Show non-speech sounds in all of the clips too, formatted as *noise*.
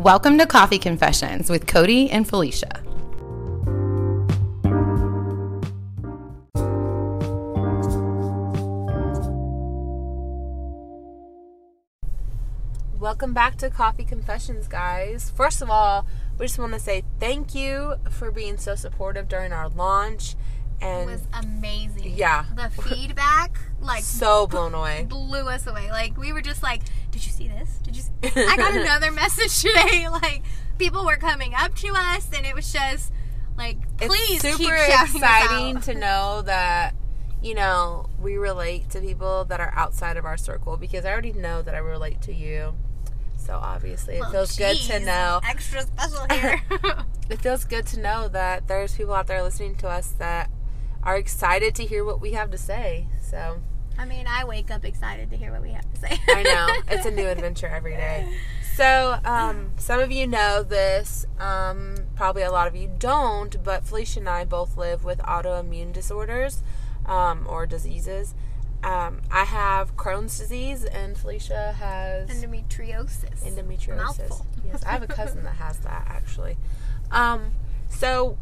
Welcome to Coffee Confessions with Cody and Felicia. Welcome back to Coffee Confessions, guys. First of all, we just want to say thank you for being so supportive during our launch. And It And was amazing. Yeah. The feedback, like, so blown away. blew us away. Like, we were just like, did you see this? Did you *laughs* see? I got another message today. *laughs* Like, people were coming up to us, and it was just like, please it's keep super exciting to *laughs* know that you know we relate to people that are outside of our circle because I already know that I relate to you. So obviously, it Well, feels good to know. Extra special here. It feels good to know that there's people out there listening to us that are excited to hear what we have to say. So I mean, I wake up excited to hear what we have to say. I know it's a new *laughs* adventure every day. So um, some of you know this, um, probably a lot of you don't. But Felicia and I both live with autoimmune disorders um, or diseases. Um, I have Crohn's disease, and Felicia has Endometriosis. endometriosis. Mouthful. Yes, I have a cousin that has that actually. Um, so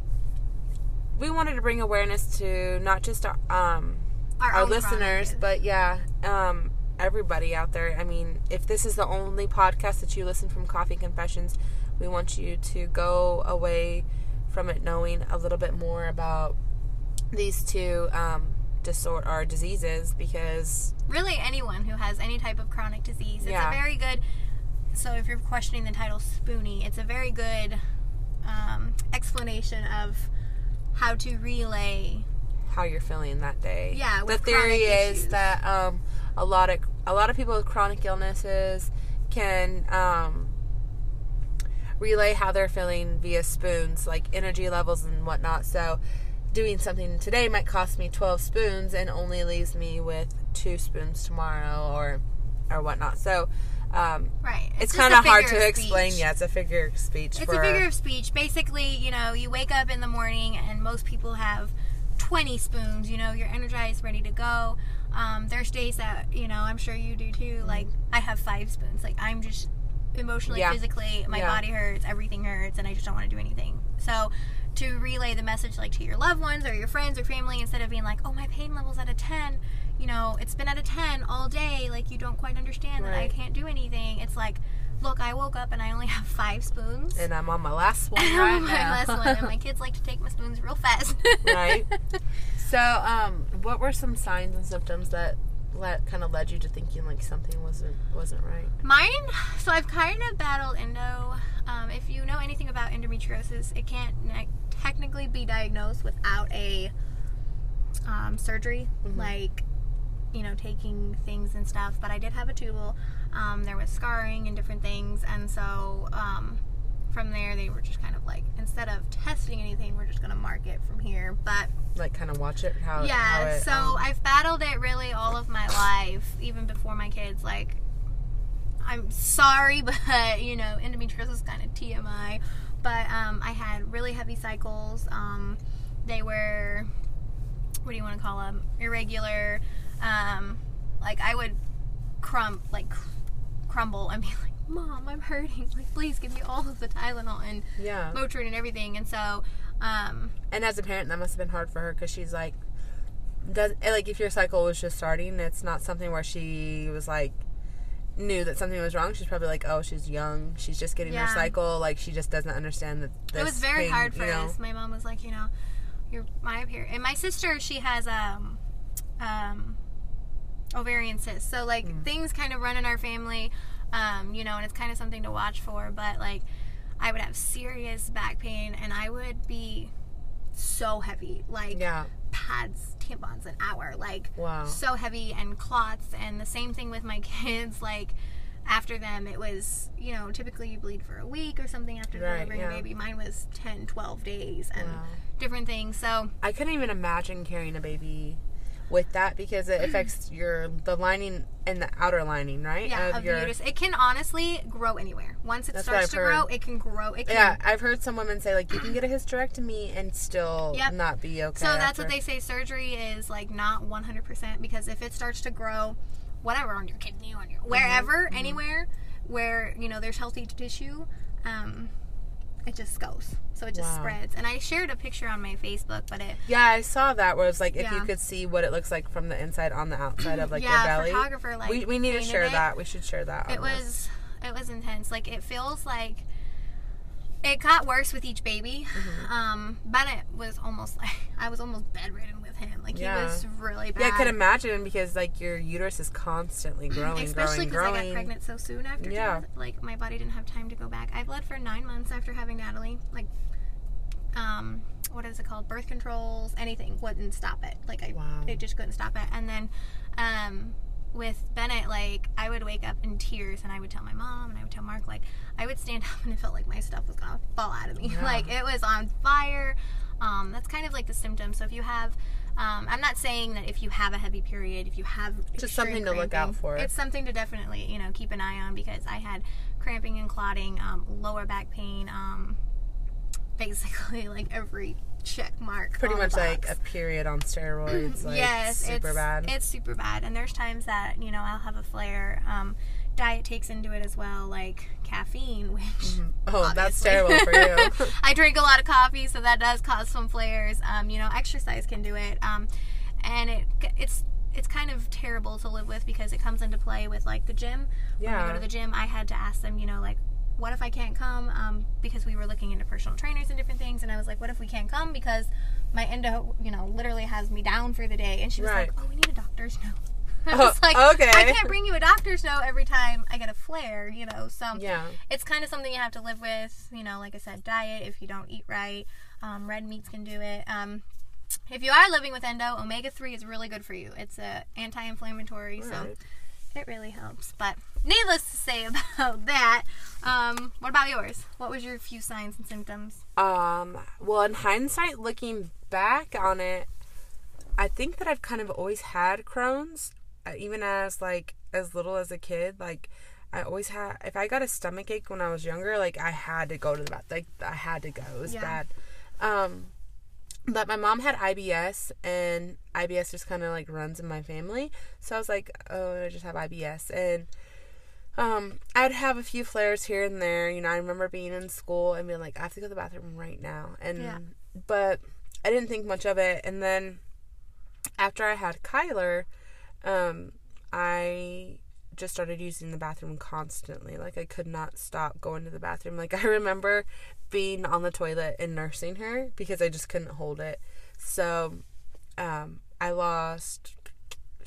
we wanted to bring awareness to not just our, um, Our our listeners, but yeah, um, everybody out there. I mean, if this is the only podcast that you listen from Coffee Confessions, we want you to go away from it knowing a little bit more about these two um, disorder or diseases because really anyone who has any type of chronic disease. It's Yeah. a very good. So if you're questioning the title Spoonie, it's a very good um, explanation of how to relay. How you're feeling that day. Yeah, the theory is issues. that um, a lot of a lot of people with chronic illnesses can um, relay how they're feeling via spoons, like energy levels and whatnot. So, doing something today might cost me 12 spoons and only leaves me with two spoons tomorrow, or or whatnot. So. Um, Right. it's, just kind of hard to explain. Yeah, it's a figure of speech. It's for, a figure of speech. Basically, you know, you wake up in the morning and most people have 20 spoons. You know, you're energized, ready to go. Um, there's days that, you know, I'm sure you do too. Like, I have five spoons. Like, I'm just emotionally, Yeah. physically, my Yeah. body hurts, everything hurts, and I just don't want to do anything. So, to relay the message, like, to your loved ones or your friends or family, instead of being like, oh, my pain level's at a 10, you know, it's been at a 10 all day, like, you don't quite understand that I can't do anything. It's like, look, I woke up and I only have *laughs* five spoons. and I'm on my last *laughs* one right I'm on my now. last one, and my *laughs* kids like to take my spoons real fast. Right. So, um, what were some signs and symptoms that let kind of led you to thinking like something wasn't wasn't right? Mine, so I've kind of battled endo. Um, if you know anything about endometriosis, it can't ne- technically be diagnosed without a um, surgery, Mhm. like you know, taking things and stuff. But I did have a tubal. Um, there was scarring and different things, and so um, from there they were just kind of like instead of testing anything, we're just gonna mark it from here. But Like, kind of watch it how yeah how it, so um, i've battled it really all of my life even before my kids like i'm sorry *laughs* but you know endometriosis is kind of tmi but um, i had really heavy cycles um, they were what do you want to call them irregular um, like i would crumb like crumble and be *laughs* like mom i'm hurting *laughs* like please give me all of the tylenol and yeah. motrin and everything and so um, And as a parent, that must have been hard for her because she's like, does eh, like if your cycle was just starting, it's not something where she was like knew that something was wrong. She's probably like, oh, she's young, she's just getting her cycle, like she just doesn't understand that. This it was very pain, hard for you know? us. My mom was like, you know, you're my appear and my sister, she has um um ovarian cysts. So like Mm. things kind of run in our family, um, you know, and it's kind of something to watch for. But like I would have serious back pain and I would be so heavy, like Yeah. pads, tampons an hour, like Wow. so heavy and clots and the same thing with my *laughs* kids like after them it was you know typically you bleed for a week or something after Right, delivering yeah. a baby mine was 10 12 days and Wow. different things so I couldn't even imagine carrying a baby with that because it affects your the lining and the outer lining, right? yeah of of your the uterus it can honestly grow anywhere once it starts to heard. grow it can grow it can Yeah, I've heard some women say like you can get a hysterectomy and still Yep. not be okay. So that's what they say. Surgery is like not 100% because if it starts to grow, whatever on your kidney, on your wherever, Mm-hmm. anywhere where you know there's healthy tissue, um, it just goes. So it just Wow. spreads. And I shared a picture on my Facebook, but it Yeah, I saw that where it's like if you could see what it looks like from the inside on the outside of like yeah, your belly. photographer like we, we need to share it. that. We should share that. It on this. was it was intense. Like it feels like it got worse with each baby. Mm-hmm. Um, Bennett was almost like *laughs* I was almost bedridden with him. Like Yeah. he was really bad. Yeah, I could imagine because like your uterus is constantly *clears throat* growing, Especially because I got pregnant so soon after. Yeah. Like my body didn't have time to go back. I bled for nine months after having Natalie. Like, um, what is it called? Birth controls, anything wouldn't stop it. Like I, Wow. it just couldn't stop it. And then, um, with Bennett, like I would wake up in tears, and I would tell my mom, and I would tell Mark, like I would stand *laughs* up, and it felt like my stuff was gonna fall out of me. Yeah. Like it was on fire. Um, that's kind of like the symptom. So if you have um, I'm not saying that if you have a heavy period, if you have Just something to look out for. It's something to definitely you know keep an eye on because I had cramping and clotting, um, lower back pain, um, *laughs* basically like every check mark. Pretty much like a period on steroids. *clears throat* Like yes, super it's, bad. It's super bad, and there's times that you know I'll have a flare. Um, diet takes into it as well, like caffeine, *laughs* which oh, that's terrible for you. *laughs* I drink a lot of coffee, so that does cause some flares. Um, you know, exercise can do it, um, and it it's it's kind of terrible to live with because it comes into play with like the gym. When we Yeah. go to the gym, I had to ask them, you know, like, what if I can't come? Um, because we were looking into personal trainers and different things, and I was like, what if we can't come because my endo, you know, literally has me down for the day? And she was Right. like, oh, we need a doctor's note. *laughs* I Oh, was like, okay. I can't bring you a doctor's note every time I get a flare, you know. So yeah. it's kind of something you have to live with. You know, like I said, diet. If you don't eat right, um, red meats can do it. Um, if you are living with endo, omega three is really good for you. It's a anti-inflammatory, so it really helps. But needless to say *laughs* about that, um, what about yours? What was your few signs and symptoms? Um, well, in hindsight, looking back on it, I think that I've kind of always had Crohn's, uh, even as like as little as a kid. Like, I always had. If I got a stomach ache when I was younger, like I had to go to the bath. Like I had to go. It was Yeah. bad. Um, but my mom had IBS, and IBS just kind of like runs in my family. So I was like, oh, I just have IBS, and um, I'd have a few flares here and there. You know, I remember being in school and being like, I have to go to the bathroom right now. And Yeah. but I didn't think much of it. And then after I had Kyler, um, I just started using the bathroom constantly. Like I could not stop going to the bathroom. Like *laughs* I remember being on the toilet and nursing her because I just couldn't hold it. So um, I lost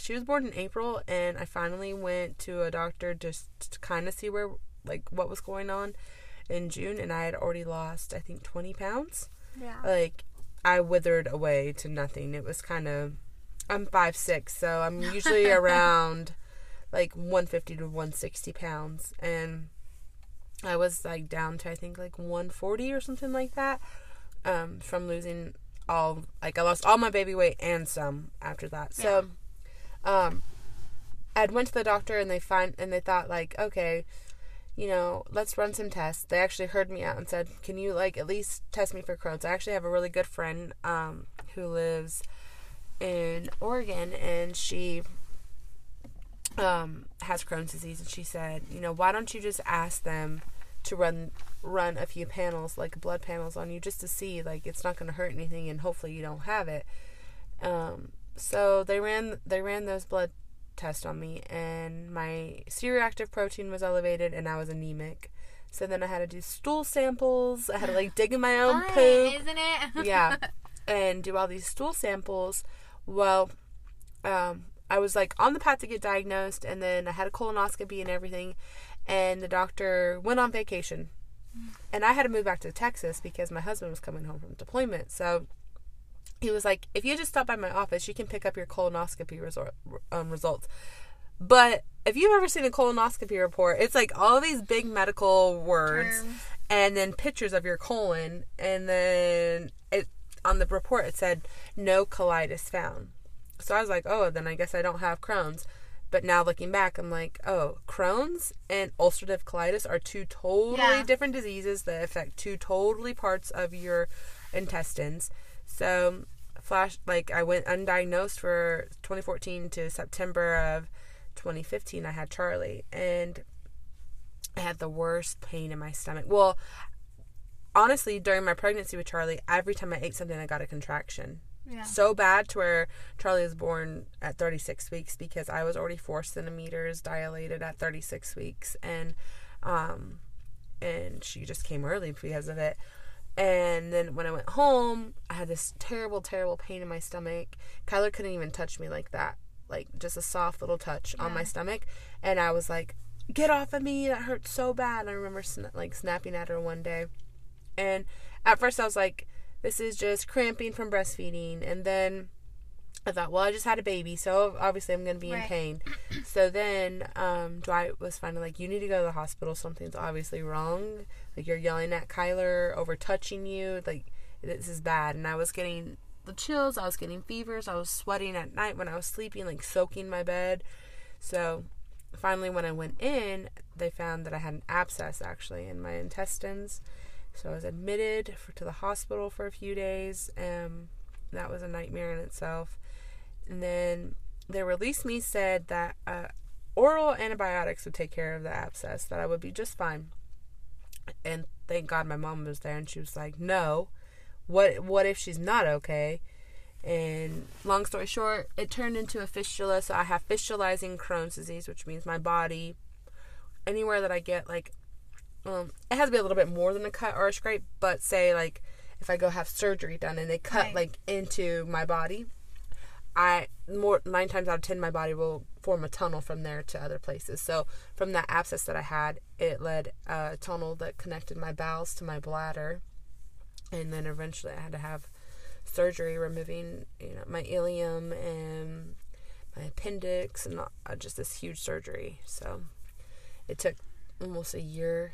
she was born in April, and I finally went to a doctor just to kind of see where, like, what was going on in June, and I had already lost, I think, 20 pounds. Yeah. Like, I withered away to nothing. It was kind of, I'm five six, so I'm usually *laughs* around like 150 to 160 pounds, and I was like down to I think like 140 or something like that, um, from losing all like I lost all my baby weight and some after that. So, um, I went to the doctor and they find and they thought like okay, you know, let's run some tests. They actually heard me out and said, can you like at least test me for Crohn's? I actually have a really good friend um, who lives in Oregon and she um, has Crohn's disease and she said, you know, why don't you just ask them to run run a few panels like blood panels on you just to see like it's not going to hurt anything and hopefully you don't have it. Um, so they ran they ran those blood tests on me and my C-reactive protein was elevated and I was anemic. So then I had to do stool samples. I had to like dig in my own *laughs* Fun, poop isn't it? *laughs* yeah, and do all these stool samples. Well, um, I was like on the path to get diagnosed, and then I had a colonoscopy and everything, and the doctor went on vacation, and I had to move back to Texas because my husband was coming home from deployment. So he was like, "If you just stop by my office, you can pick up your colonoscopy resort, um, results." But if you've ever seen a colonoscopy report, it's like all these big medical words Terms. and then pictures of your colon and then it on the report it said no colitis found so i was like oh then i guess i don't have crohn's but now looking back i'm like oh crohn's and ulcerative colitis are two totally Yeah. different diseases that affect two totally parts of your intestines so flash like i went undiagnosed for 2014 to september of 2015 i had charlie and I had the worst pain in my stomach. Well, honestly, during my pregnancy with Charlie, every time I ate something, I got a contraction. Yeah. So bad to where Charlie was born at 36 weeks because I was already four centimeters dilated at 36 weeks, and um, and she just came early because of it. And then when I went home, I had this terrible, terrible pain in my stomach. Kyler couldn't even touch me like that, like just a soft little touch on my stomach, and I was like, "Get off of me! That hurts so bad." I remember sna- like snapping at her one day, and at first I was like, "This is just cramping from breastfeeding," and then I thought, well, I just had a baby, so obviously I'm going to be in pain. So then um, Dwight was finally like, you need to go to the hospital. Something's obviously wrong. Like, you're yelling at Kyler, over touching you. Like, this is bad. And I was getting the chills. I was getting fevers. I was sweating at night when I was sleeping, like soaking my bed. So finally, when I went in, they found that I had an abscess actually in my intestines. So I was admitted for, to the hospital for a few days. Um, that was a nightmare in itself. And then they released me, said that uh, oral antibiotics would take care of the abscess, that I would be just fine. And thank God my mom was there, and she was like, "No, what what if she's not okay?" And long story short, it turned into a fistula. So I have fistulizing Crohn's disease, which means my body, anywhere that I get like, um, it has to be a little bit more than a cut or a scrape. But say like, if I go have surgery done and they cut Right. like into my body, I more nine times out of ten my body will form a tunnel from there to other places. So from that abscess that I had, it led a tunnel that connected my bowels to my bladder, and then eventually I had to have surgery removing you know my ileum and my appendix and uh, just this huge surgery. So it took almost a year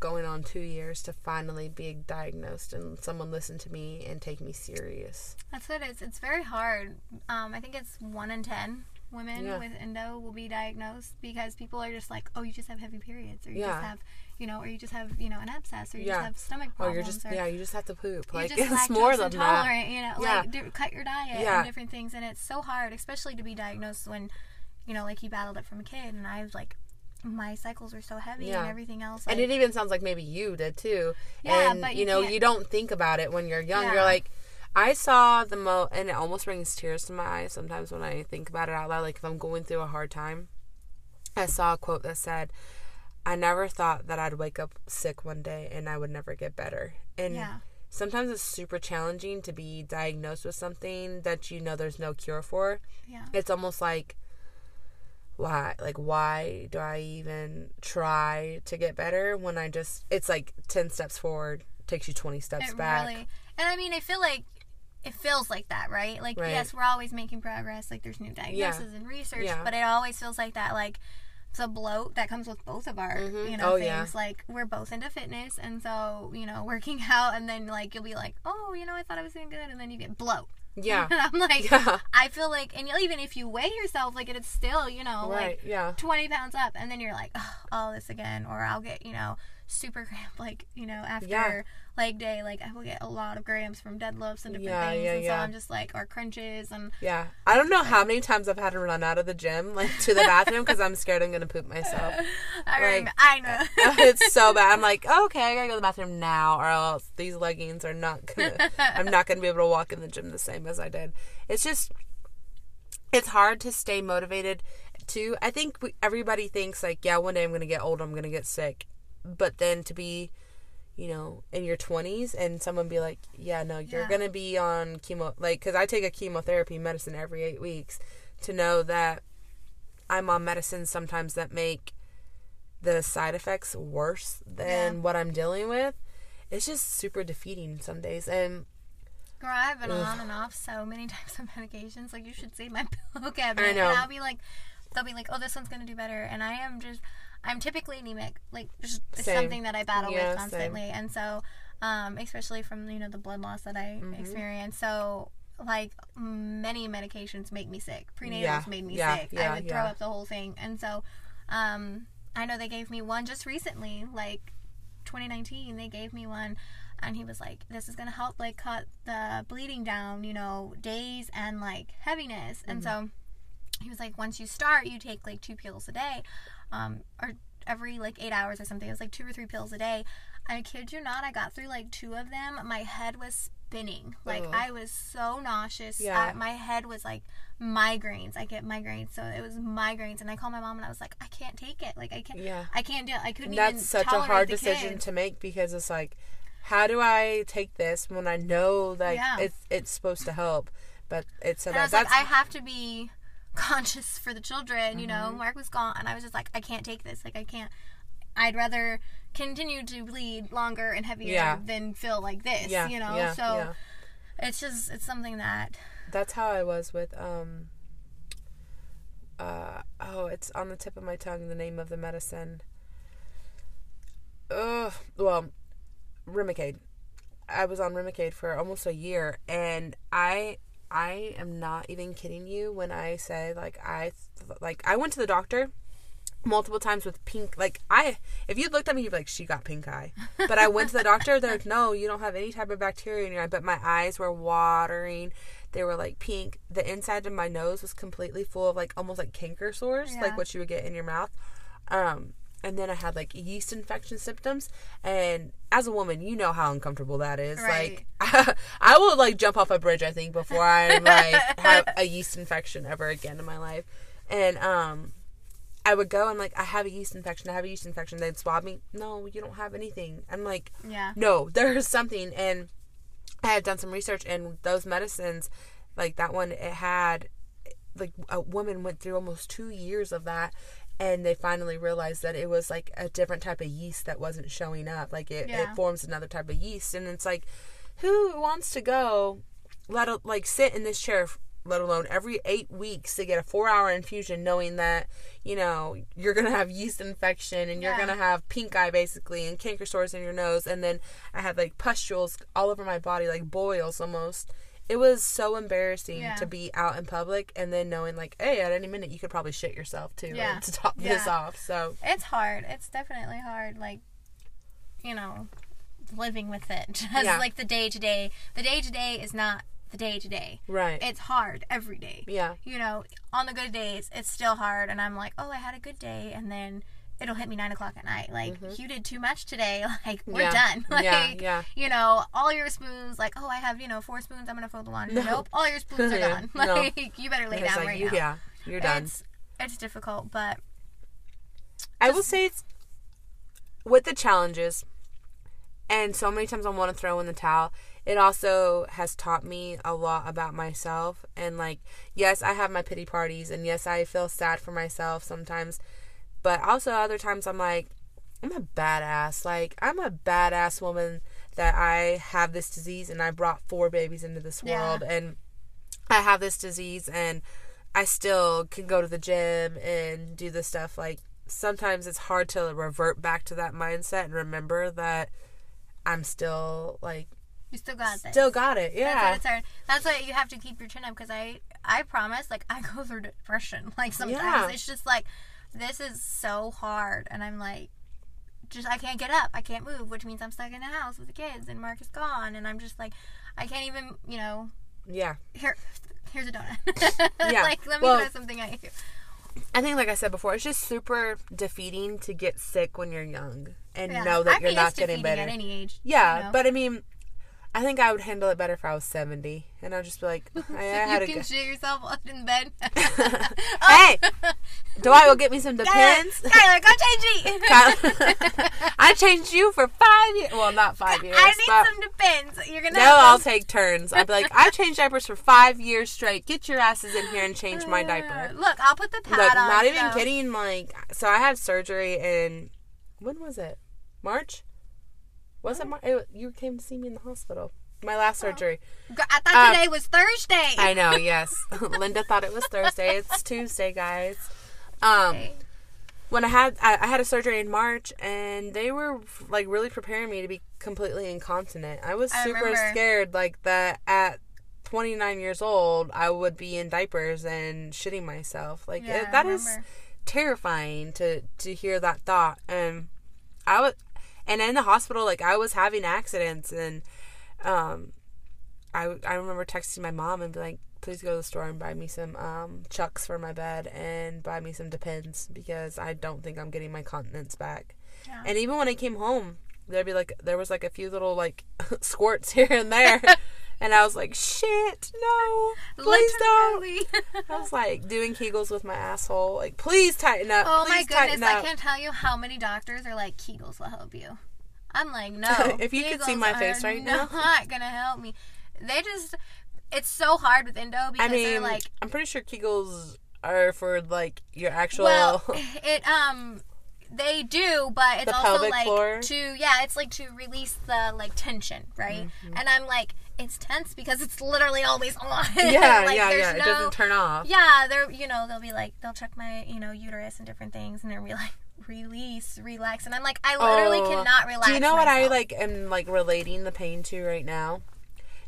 going on two years to finally be diagnosed and someone listen to me and take me serious. That's what it is. It's very hard. Um, I think it's one in ten women Yeah. with endo will be diagnosed because people are just like, oh, you just have heavy periods, or you Yeah. just have, you know, or you just have, you know, an abscess, or you Yeah. just have stomach Oh, problems. you're just or yeah, you just have to poop. Like *laughs* it's more than that. you know, like do, cut your diet and different things, and it's so hard, especially to be diagnosed when, you know, like he battled it from a kid, and I was like, my cycles are so heavy Yeah. and everything else. And it even sounds like maybe you did too. Yeah, and but you you know, can't- you don't think about it when you're young. You're like I saw the mo and it almost brings tears to my eyes sometimes when I think about it out loud. Like if I'm going through a hard time. I saw a quote that said, I never thought that I'd wake up sick one day and I would never get better. And Yeah. sometimes it's super challenging to be diagnosed with something that you know there's no cure for. yeah. It's almost like why like why do I even try to get better when I just it's like 10 steps forward takes you 20 steps It back. really, and I mean, I feel like it feels like that, right? Like, Right. yes, we're always making progress. Like, there's new diagnoses and research, Yeah. but it always feels like that, like the bloat that comes with both of our, mm-hmm. you know, Oh, things. yeah. Like, we're both into fitness, and so you know, *laughs* working out, and then like you'll be like, oh, you know, I thought I was doing good, and then you get bloat. Yeah. and *laughs* I'm like, Yeah. I feel like, and even if you weigh yourself, like it's still, you know, Right, like yeah. 20 pounds up and then you're like oh, all this again or i'll get you know super cramp like you know after Yeah. leg day like i will get a lot of grams from deadlifts and different Yeah, things yeah, and yeah. so i'm just like or crunches and Yeah. I don't know how many times I've had to run out of the gym like to the bathroom cuz I'm scared I'm going to poop myself. *laughs* i, Like, I know *laughs* uh, it's so bad. I'm like, *laughs* okay, I got to go to the bathroom now or else these leggings are not going to I'm not going to be able to walk in the gym the same as I did. It's just it's hard to stay motivated too. I think we, everybody thinks like, yeah, one day I'm going to get old, I'm going to get sick. But then to be, you know, in your 20s and someone be like, yeah, no, you're Yeah. going to be on chemo like cuz I take a chemotherapy medicine every 8 weeks to know that I'm on medicines sometimes that make the side effects worse than Yeah. what I'm dealing with. It's just super defeating some days and Girl, I've been on and off so many *laughs* types of medications. Like you should see my *laughs* pillow cabinet. I know. And I'll be like, they'll be like, oh, this one's gonna do better, and I am just, I'm typically anemic. Like just it's Same. something that I battle Yeah, with same. constantly, and so, um, especially from you know the blood loss that I Mm-hmm. experience. So like many medications make me sick. Prenatals Yeah, made me yeah, sick. I would throw up the whole thing, and so, um, I know they gave me one just recently, like 2019 they gave me one and he was like this is gonna help like cut the bleeding down you know days and like heaviness and so he was like once you start you take like two pills a day um or every like eight hours or something. It was like two or three pills a day. I kid you not, I got through like two of them. My head was spinning. Like Ugh. I was so nauseous. Yeah. I- my head was like migraines. I get migraines, so it was migraines. And I called my mom and I was like, I can't take it. Like I can't. Yeah. I can't do it. I couldn't And that's such a hard decision kids. to make because it's like, how do I take this when I know that Yeah. it's it's supposed to help, but it's so And I that was like, that's I have to be conscious for the children. You Mm-hmm. know, Mark was gone, and I was just like, I can't take this. Like, I can't. I'd rather continue to bleed longer and heavier Yeah. than feel like this. yeah you know, yeah, so yeah. it's just it's something that that's how I was with um uh oh it's on the tip of my tongue the name of the medicine. Ugh well Remicade. I was on Remicade for almost a year and I I am not even kidding you when I say like I like I went to the doctor multiple times with pink like I if you looked at me you'd be like she got pink eye. But I went to the doctor they're like no you don't have any type of bacteria in your eye but my eyes were watering. They were like pink. The inside of my nose was completely full of like almost like canker sores Yeah. like what you would get in your mouth. Um and then I had like yeast infection symptoms. And as a woman, you know how uncomfortable that is. Right. Like, *laughs* I will like jump off a bridge, I think, before I *laughs* like have a yeast infection ever again in my life. And um, I would go and like, I have a yeast infection. I have a yeast infection. They'd swab me. No, you don't have anything. I'm like, yeah. no, *laughs* there's something. And I had done some research, and those medicines, like that one, it had like a woman went through almost two years of that. And they finally realized that it was like a different type of yeast that wasn't showing up. Like it, Yeah. it forms another type of yeast, and it's like, who wants to go, let a, like sit in this chair, let alone every eight weeks to get a four-hour infusion, knowing that you know you're gonna have yeast infection and you're gonna have pink eye basically and canker sores in your nose, and then I had like pustules all over my body, like boils almost. It was so embarrassing Yeah. to be out in public and then knowing like, hey, at any minute you could probably shit yourself too Yeah. *laughs* to top this off. So It's hard. It's definitely hard. Like, you know, living with it. *laughs* Just Yeah. like the day to day. The day to day is not the day to day. right, It's hard every day. yeah, You know, on the good days, it's still hard, and I'm like, oh, I had a good day, and then it'll hit me nine o'clock at night. Like, you did too much today. *laughs* Like, we're Mm-hmm. Yeah. done. *laughs* Like, Yeah, yeah. you know, all your spoons. Like, oh, I have you know four spoons. I'm gonna fold the laundry. No. Nope, all your spoons are *laughs* gone. No. Like, you better lay It's down like, right you- now. yeah, you're done. It's it's difficult, but I will say it's with the challenges, and so many times I want to throw in the towel. It also has taught me a lot about myself, and like, yes, I have my pity parties, and yes, I feel sad for myself sometimes, but also other times I'm like, I'm a badass. Like, I'm a badass woman that I have this disease, and I brought four babies into this Yeah. world, and I have this disease, and I still can go to the gym and do the stuff like sometimes it's hard to revert back to that mindset and remember that I'm still like you still got it. still got it. Yeah. That's Yeah. what it's hard. That's why you have to keep your chin up because I I promise like I go through depression *laughs* like sometimes Yeah. it's just like this is so hard and I'm like just I can't get up I can't move which means I'm stuck in the house with the kids and Mark is gone and I'm just like I can't even you know Yeah. here here's a donut *laughs* Yeah. *laughs* like let me Well- throw something at you I think like I said before, it's just super defeating to get sick when you're young and Yeah. know that I'm you're not getting better. at any age yeah, you know? but I mean I think I would handle it better if I was 70 and I'd just be like *laughs* I, I had you can good shit yourself up in bed *laughs* *laughs* Hey, do I go get me some Depends? Skylar go change me I changed you for five years. Well, not five years. I need some Depends you're gonna No, have I'll them. take turns. I'd be like, I changed diapers for five years straight. Get your asses in here and change my Uh, diaper. Look, I'll put the pad Like, on. not even so- kidding. Like, so I had surgery in when was it? March? Was it March? You came to see me in the hospital. My last surgery. I thought Um, today was Thursday. I know. *laughs* Yes, *laughs* Linda thought it was Thursday. It's *laughs* Tuesday, guys. Um, Okay. when I had I, I had a surgery in March, and they were like really preparing me to be completely incontinent. I was super remember. scared, like that at 29 years old, I would be in diapers and shitting myself. Like Yeah, it, that is terrifying to to hear that thought. And I was, and in the hospital, like I was having accidents, and um, I I remember texting my mom and be like, please go to the store and buy me some um, chucks for my bed and buy me some Depends because I don't think I'm getting my continence back. Yeah. And even when I came home, there'd be like there was like a few little like *laughs* squirts here and there, *laughs* and I was like, shit, no, please don't. I was like doing Kegels with my asshole, like please tighten up. oh my goodness, I can't tell you how many doctors are like Kegels will help you. I'm like, no. *laughs* If you could see my face right now. *laughs* not gonna help me. They just, it's so hard with endo because I mean, they're like, I'm pretty sure Kegels are for like your actual. well, *laughs* it um, they do, but it's The also like floor? to yeah, it's like to release the like tension, right? Mm-hmm. And I'm like, it's tense because it's literally always on. *laughs* yeah, Like, yeah, there's yeah. It doesn't turn off. Yeah, they're you know they'll be like they'll check my you know uterus and different things, and they'll be like *laughs* release, relax, and I'm like I literally Oh, cannot relax. Do you know what I like am like relating the pain to right now?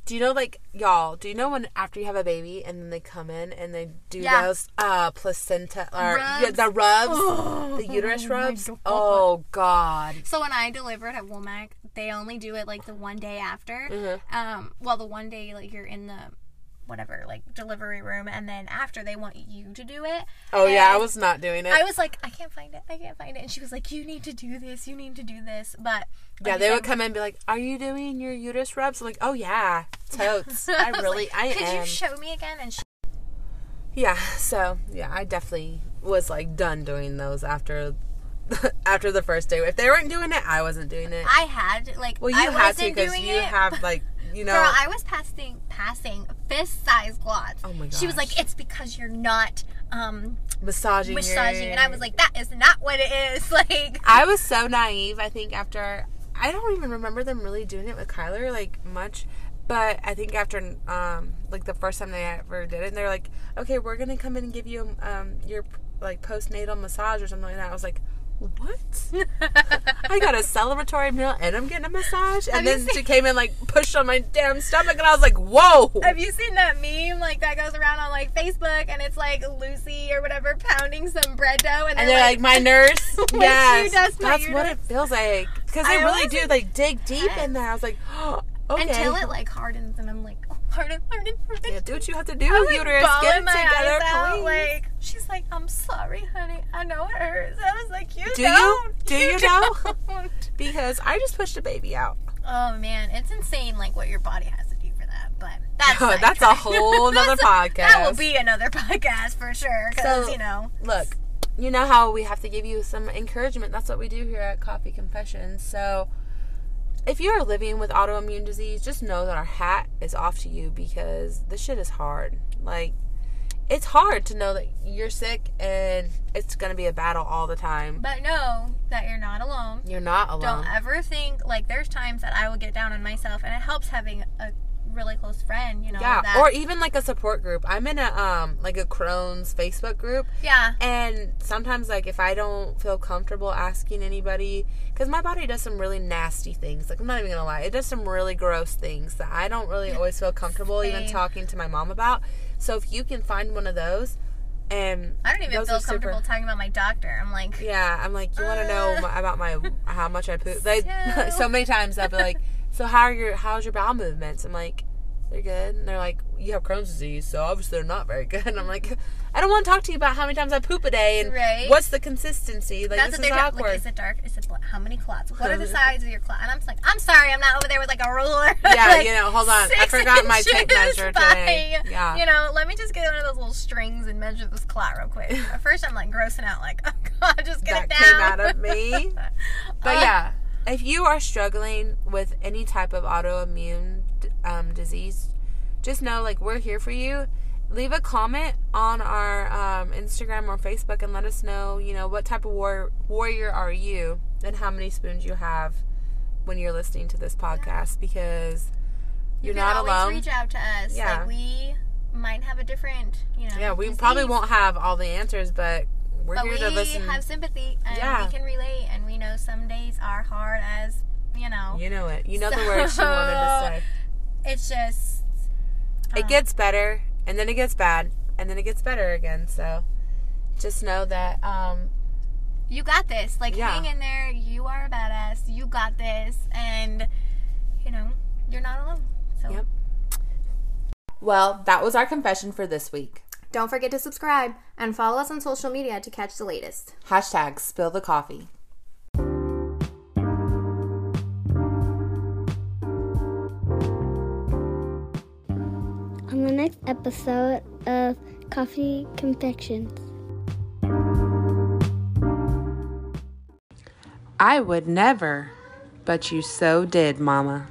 Do you know like y'all? Do you know when after you have a baby and then they come in and they do Yeah. those uh placenta or Rubs. yeah, the rubs, Oh, the uterus rubs? God. Oh God! So when I delivered at Womack, they only do it like the one day after. Mhm. Um, well, the one day like you're in the whatever like delivery room, and then after they want you to do it. Oh yeah, I was not doing it. I was like, I can't find it. I can't find it. And she was like, You need to do this. You need to do this. But yeah, they I would come in and be like, "Are you doing your uterus rubs?" I'm like, "Oh yeah, totes. *laughs* I, was really, like, I Could am." you show me again? And she, Yeah, so yeah, I definitely was like done doing those after *laughs* after the first day. If they weren't doing it, I wasn't doing it. I had like well, you I had to because you it, have like you know. Girl, I was passing passing fist size glots. Oh my god. She was like, "It's because you're not um massaging, massaging," your- and I was like, "That is not what it is." *laughs* Like, I was so naive. I think after I don't even remember them really doing it with Kyler like much, but I think after um like the first time they ever did it, they're like, okay, we're gonna come in and give you um your like postnatal massage or something like that. I was like. What? I got a celebratory meal and I'm getting a massage, and then she came in like pushed on my damn stomach, and I was like, "Whoa!" Have you seen that meme like that goes around on like Facebook and it's like Lucy or whatever pounding some bread dough and they're, And they're like, "My nurse." *laughs* Yes, that's what it feels like because I really do like dig deep in there. I was like, *gasps* oh, "Okay." until it like hardens and I'm like, Yeah, do what you have to do, I was uterus. Get it my together, eyes out, please. Like she's like, I'm sorry, honey. I know it hurts. I was like, you Do you? don't. Do you *laughs* know? don't." because I just pushed a baby out. oh man, it's insane. Like what your body has to do for that. But that's Oh, that's a whole *laughs* nother podcast. That will be another *laughs* podcast for sure. Because So- you know, Look, you know how we have to give you some encouragement. That's what we do here at Coffee Confessions. So, if you are living with autoimmune disease, just know that our hat is off to you because this shit is hard. Like, it's hard to know that you're sick and it's gonna be a battle all the time. but know that you're not alone. You're not alone. Don't ever think like there's times that I will get down on myself, and it helps having a really close friend. You know. Yeah, that, or even like a support group. I'm in a um like a Crohn's Facebook group, yeah. and sometimes like if I don't feel comfortable asking anybody, because my body does some really nasty things. Like I'm not even gonna lie, it does some really gross things that I don't really always feel comfortable even talking to my mom about. So if you can find one of those, and I don't even feel super- comfortable talking about my doctor. I'm like, yeah, I'm like, you want to know Uh. about my how much I poop? Like *laughs* So- *laughs* so many times I'll be like, so how are your how's your bowel movements? I'm like, they're good. And they're like, you have Crohn's disease, so obviously they're not very good. And *laughs* I'm like, I don't want to talk to you about how many times I poop a day and Right. what's the consistency. Like that's this what is they're awkward. like. Is it dark? Is it black? How many clots? What are the sides of your clot? And I'm just like, I'm sorry, I'm not over there with like a ruler. *laughs* Yeah, Like, you know, hold on. I forgot my tape measure by- today. Yeah. You know, let me just get one of those little strings and measure this clot real quick. *laughs* At first, I'm like grossing out, like, oh god, just get that it came out of me. But Uh, yeah, if you are struggling with any type of autoimmune um, disease, just know like we're here for you. Leave a comment on our um, Instagram or Facebook and let us know, you know, what type of war- warrior are you and how many spoons you have when you're listening to this podcast because You you're can not alone. reach out to us. Yeah. Like we might have a different, you know. yeah, we probably won't have all the answers, but we're But here we to listen. have sympathy and Yeah. we can relate, and we know some days are hard as you know. you know it. You know the words she wanted to say. It's just it um, gets better and then it gets bad and then it gets better again so just know that um you got this. Like Yeah. hang in there. You are a badass. You got this, and you know you're not alone. So Yep. Well, that was our confession for this week. Don't forget to subscribe and follow us on social media to catch the latest. Hashtag spill the coffee. On the next episode of Coffee Confessions. I would never, but you so did, Mama.